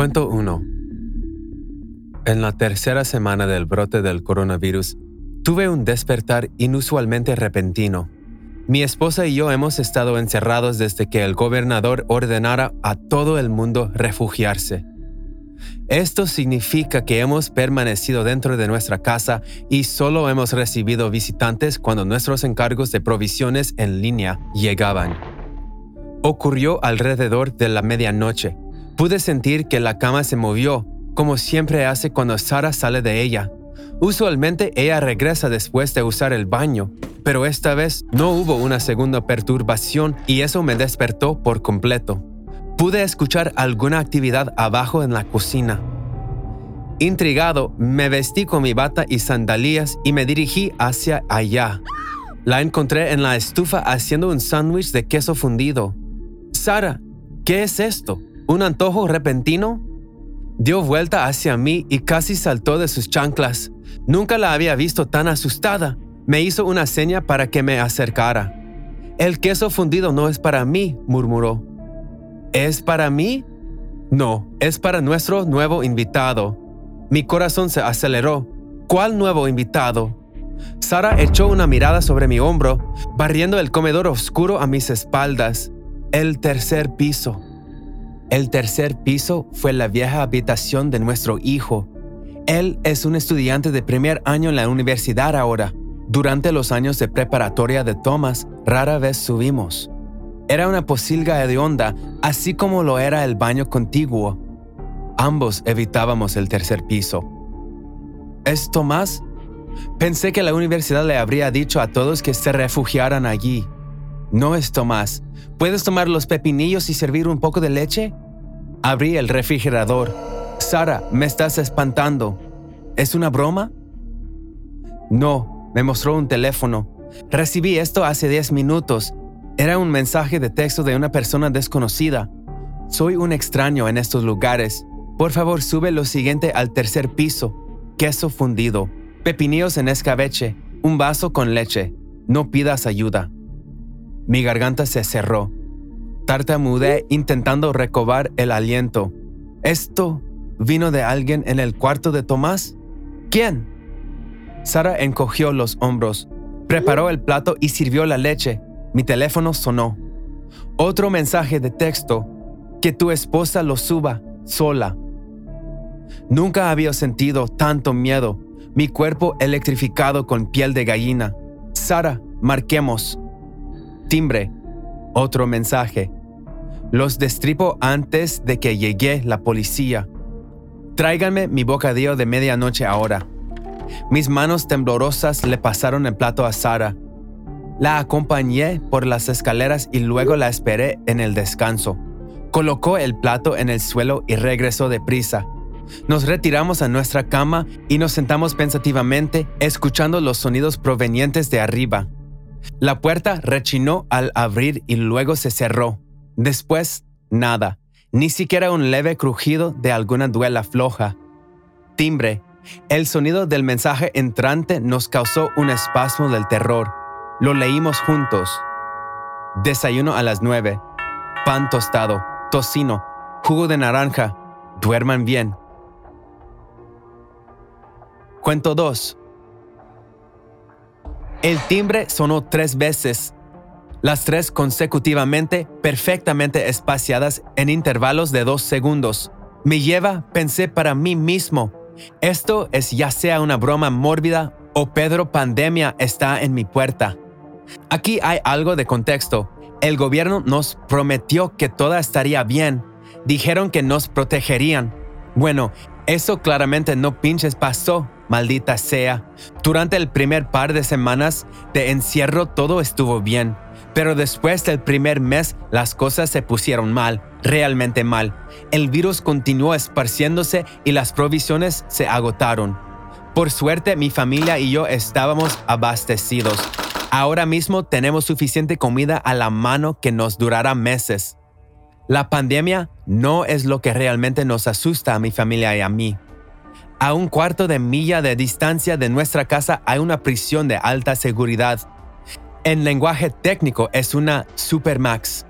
Cuento 1. En la tercera semana del brote del coronavirus, tuve un despertar inusualmente repentino. Mi esposa y yo hemos estado encerrados desde que el gobernador ordenara a todo el mundo refugiarse. Esto significa que hemos permanecido dentro de nuestra casa y solo hemos recibido visitantes cuando nuestros encargos de provisiones en línea llegaban. Ocurrió alrededor de la medianoche Pude sentir que la cama se movió, como siempre hace cuando Sara sale de ella. Usualmente ella regresa después de usar el baño, pero esta vez no hubo una segunda perturbación y eso me despertó por completo. Pude escuchar alguna actividad abajo en la cocina. Intrigado, me vestí con mi bata y sandalias y me dirigí hacia allá. La encontré en la estufa haciendo un sándwich de queso fundido. Sara, ¿qué es esto? Un antojo repentino, dio vuelta hacia mí y casi saltó de sus chanclas. Nunca la había visto tan asustada. Me hizo una seña para que me acercara. El queso fundido no es para mí, murmuró. ¿Es para mí? No, es para nuestro nuevo invitado. Mi corazón se aceleró. ¿Cuál nuevo invitado? Sara echó una mirada sobre mi hombro, barriendo el comedor oscuro a mis espaldas. El tercer piso. El tercer piso fue la vieja habitación de nuestro hijo. Él es un estudiante de primer año en la universidad ahora. Durante los años de preparatoria de Thomas, rara vez subimos. Era una posilga hedionda, así como lo era el baño contiguo. Ambos evitábamos el tercer piso. ¿Es Tomás? Pensé que la universidad le habría dicho a todos que se refugiaran allí. No es Tomás. ¿Puedes tomar los pepinillos y servir un poco de leche? Abrí el refrigerador. Sara, me estás espantando. ¿Es una broma? No, me mostró un teléfono. Recibí esto hace 10 minutos. Era un mensaje de texto de una persona desconocida. Soy un extraño en estos lugares. Por favor, sube lo siguiente al tercer piso. Queso fundido, pepinillos en escabeche, un vaso con leche. No pidas ayuda. Mi garganta se cerró. Tartamudeé intentando recobar el aliento. ¿Esto vino de alguien en el cuarto de Tomás? ¿Quién? Sara encogió los hombros, preparó el plato y sirvió la leche. Mi teléfono sonó. Otro mensaje de texto. Que tu esposa lo suba sola. Nunca había sentido tanto miedo, mi cuerpo electrificado con piel de gallina. Sara, marquemos. Timbre. Otro mensaje. Los destripo antes de que llegue la policía. Tráiganme mi bocadillo de medianoche ahora. Mis manos temblorosas le pasaron el plato a Sara. La acompañé por las escaleras y luego la esperé en el descanso. Colocó el plato en el suelo y regresó deprisa. Nos retiramos a nuestra cama y nos sentamos pensativamente, escuchando los sonidos provenientes de arriba. La puerta rechinó al abrir y luego se cerró. Después, nada, ni siquiera un leve crujido de alguna duela floja. Timbre. El sonido del mensaje entrante nos causó un espasmo del terror. Lo leímos juntos. Desayuno a las nueve. Pan tostado, tocino, jugo de naranja. Duerman bien. Cuento 2. El timbre sonó tres veces las tres consecutivamente, perfectamente espaciadas en intervalos de dos segundos. Me lleva, pensé para mí mismo, esto es ya sea una broma mórbida o Pedro Pandemia está en mi puerta. Aquí hay algo de contexto. El gobierno nos prometió que todo estaría bien. Dijeron que nos protegerían. Bueno, eso claramente no pinches pasó, maldita sea. Durante el primer par de semanas de encierro todo estuvo bien. Pero después del primer mes las cosas se pusieron mal, realmente mal. El virus continuó esparciéndose y las provisiones se agotaron. Por suerte mi familia y yo estábamos abastecidos. Ahora mismo tenemos suficiente comida a la mano que nos durará meses. La pandemia no es lo que realmente nos asusta a mi familia y a mí. A un cuarto de milla de distancia de nuestra casa hay una prisión de alta seguridad en lenguaje técnico es una supermax.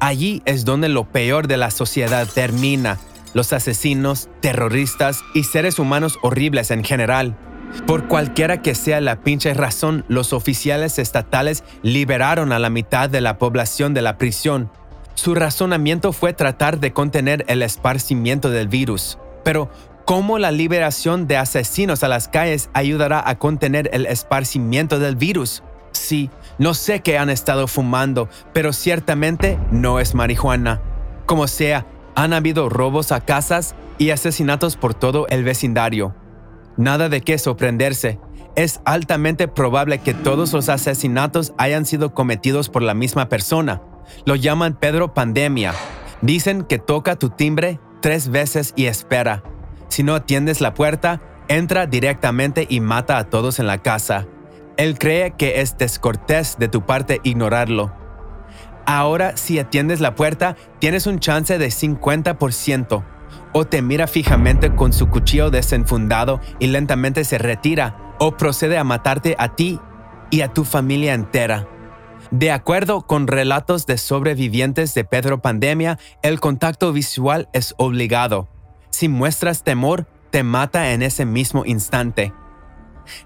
Allí es donde lo peor de la sociedad termina. los asesinos, terroristas y seres humanos horribles en general. Por cualquiera que sea la pinche razón, los oficiales estatales liberaron a la mitad de la población de la prisión. Su razonamiento fue tratar de contener el esparcimiento del virus. Pero, ¿cómo la liberación de asesinos a las calles ayudará a contener el esparcimiento del virus? Sí, no sé qué han estado fumando, pero ciertamente no es marihuana. Como sea, han habido robos a casas y asesinatos por todo el vecindario. Nada de qué sorprenderse. Es altamente probable que todos los asesinatos hayan sido cometidos por la misma persona. Lo llaman Pedro Pandemia. Dicen que toca tu timbre tres veces y espera. Si no atiendes la puerta, entra directamente y mata a todos en la casa. Él cree que es descortés de tu parte ignorarlo. Ahora, si atiendes la puerta, tienes un chance de 50% o te mira fijamente con su cuchillo desenfundado y lentamente se retira, o procede a matarte a ti y a tu familia entera. De acuerdo con relatos de sobrevivientes de Pedro Pandemia, el contacto visual es obligado. Si muestras temor, te mata en ese mismo instante.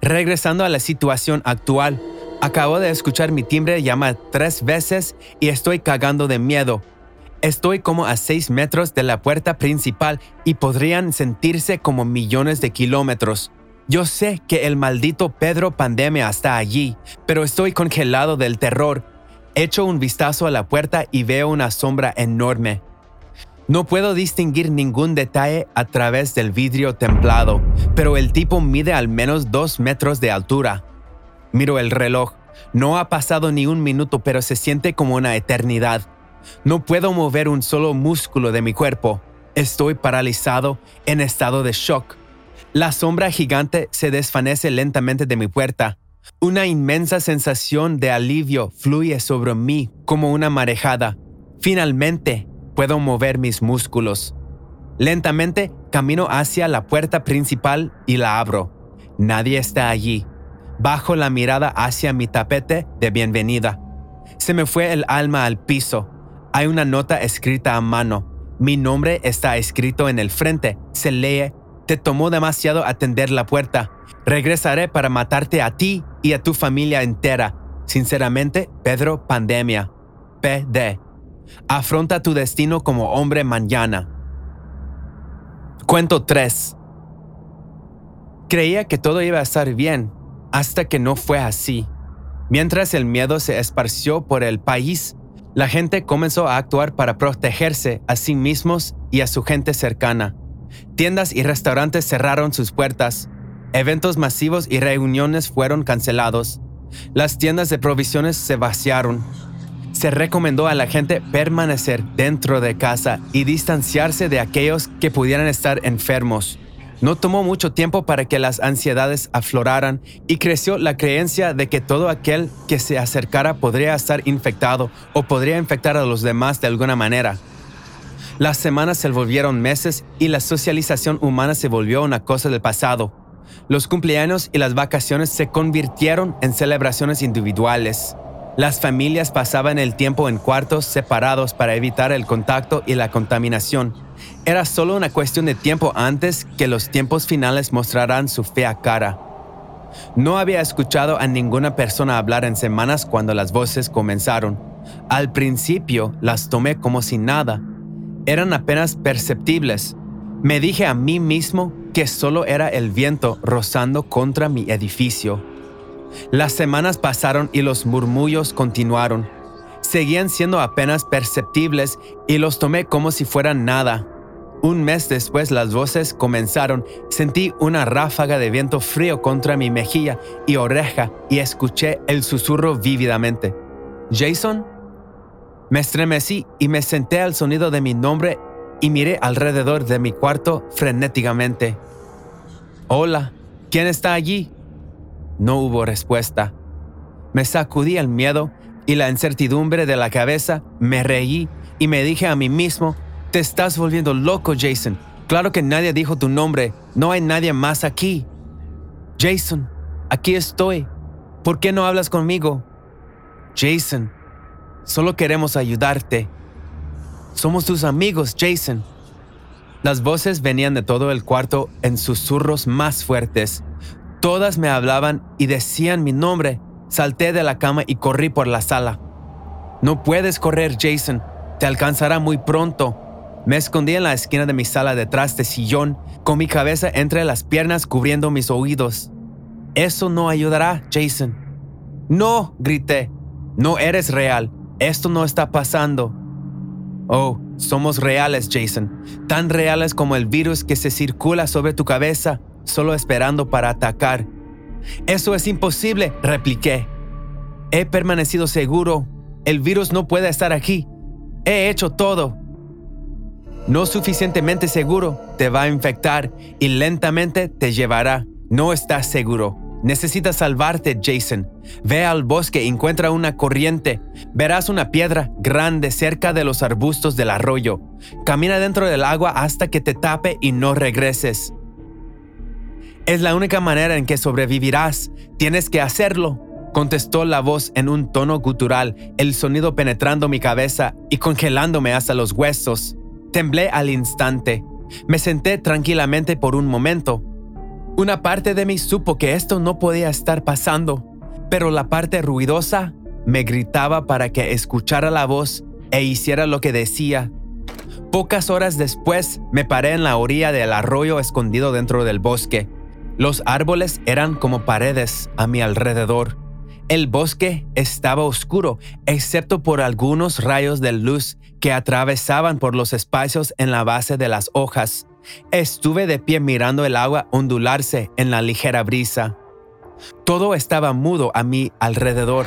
Regresando a la situación actual, acabo de escuchar mi timbre llamar tres veces y estoy cagando de miedo Estoy como a 6 metros de la puerta principal y podrían sentirse como millones de kilómetros. Yo sé que el maldito Pedro Pandemia está allí, pero estoy congelado del terror. Echo un vistazo a la puerta y veo una sombra enorme. No puedo distinguir ningún detalle a través del vidrio templado, pero el tipo mide al menos dos metros de altura. Miro el reloj. No ha pasado ni un minuto, pero se siente como una eternidad. No puedo mover un solo músculo de mi cuerpo. Estoy paralizado en estado de shock. La sombra gigante se desvanece lentamente de mi puerta. Una inmensa sensación de alivio fluye sobre mí como una marejada. Finalmente puedo mover mis músculos. Lentamente camino hacia la puerta principal y la abro. Nadie está allí. Bajo la mirada hacia mi tapete de bienvenida. Se me fue el alma al piso. Hay una nota escrita a mano. Mi nombre está escrito en el frente. Se lee, te tomó demasiado atender la puerta. Regresaré para matarte a ti y a tu familia entera. Sinceramente, Pedro Pandemia. PD. Afronta tu destino como hombre mañana. Cuento 3. Creía que todo iba a estar bien, hasta que no fue así. Mientras el miedo se esparció por el país, la gente comenzó a actuar para protegerse a sí mismos y a su gente cercana. Tiendas y restaurantes cerraron sus puertas. Eventos masivos y reuniones fueron cancelados. Las tiendas de provisiones se vaciaron. Se recomendó a la gente permanecer dentro de casa y distanciarse de aquellos que pudieran estar enfermos. No tomó mucho tiempo para que las ansiedades afloraran y creció la creencia de que todo aquel que se acercara podría estar infectado o podría infectar a los demás de alguna manera. Las semanas se volvieron meses y la socialización humana se volvió una cosa del pasado. Los cumpleaños y las vacaciones se convirtieron en celebraciones individuales. Las familias pasaban el tiempo en cuartos separados para evitar el contacto y la contaminación era solo una cuestión de tiempo antes que los tiempos finales mostraran su fea cara. No había escuchado a ninguna persona hablar en semanas cuando las voces comenzaron. Al principio las tomé como si nada. Eran apenas perceptibles. Me dije a mí mismo que solo era el viento rozando contra mi edificio. Las semanas pasaron y los murmullos continuaron. Seguían siendo apenas perceptibles y los tomé como si fueran nada. Un mes después las voces comenzaron, sentí una ráfaga de viento frío contra mi mejilla y oreja y escuché el susurro vívidamente. ¿Jason? Me estremecí y me senté al sonido de mi nombre y miré alrededor de mi cuarto frenéticamente. Hola, ¿quién está allí? No hubo respuesta. Me sacudí el miedo y la incertidumbre de la cabeza, me reí y me dije a mí mismo te estás volviendo loco, Jason. Claro que nadie dijo tu nombre. No hay nadie más aquí. Jason, aquí estoy. ¿Por qué no hablas conmigo? Jason, solo queremos ayudarte. Somos tus amigos, Jason. Las voces venían de todo el cuarto en susurros más fuertes. Todas me hablaban y decían mi nombre. Salté de la cama y corrí por la sala. No puedes correr, Jason. Te alcanzará muy pronto. Me escondí en la esquina de mi sala detrás de sillón, con mi cabeza entre las piernas cubriendo mis oídos. Eso no ayudará, Jason. No, grité. No eres real. Esto no está pasando. Oh, somos reales, Jason. Tan reales como el virus que se circula sobre tu cabeza, solo esperando para atacar. Eso es imposible, repliqué. He permanecido seguro. El virus no puede estar aquí. He hecho todo. No suficientemente seguro, te va a infectar y lentamente te llevará. No estás seguro. Necesitas salvarte, Jason. Ve al bosque encuentra una corriente. Verás una piedra grande cerca de los arbustos del arroyo. Camina dentro del agua hasta que te tape y no regreses. Es la única manera en que sobrevivirás. Tienes que hacerlo, contestó la voz en un tono gutural, el sonido penetrando mi cabeza y congelándome hasta los huesos. Temblé al instante. Me senté tranquilamente por un momento. Una parte de mí supo que esto no podía estar pasando, pero la parte ruidosa me gritaba para que escuchara la voz e hiciera lo que decía. Pocas horas después me paré en la orilla del arroyo escondido dentro del bosque. Los árboles eran como paredes a mi alrededor. El bosque estaba oscuro, excepto por algunos rayos de luz que atravesaban por los espacios en la base de las hojas. Estuve de pie mirando el agua ondularse en la ligera brisa. Todo estaba mudo a mi alrededor.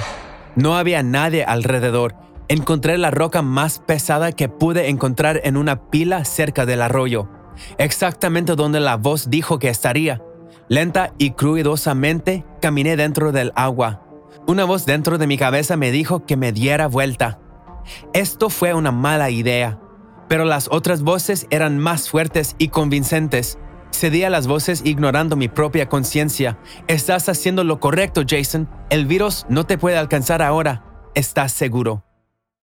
No había nadie alrededor. Encontré la roca más pesada que pude encontrar en una pila cerca del arroyo, exactamente donde la voz dijo que estaría. Lenta y cruidosamente caminé dentro del agua. Una voz dentro de mi cabeza me dijo que me diera vuelta. Esto fue una mala idea pero las otras voces eran más fuertes y convincentes. Cedí a las voces ignorando mi propia conciencia. Estás haciendo lo correcto, Jason. El virus no te puede alcanzar ahora. ¿Estás seguro?